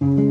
you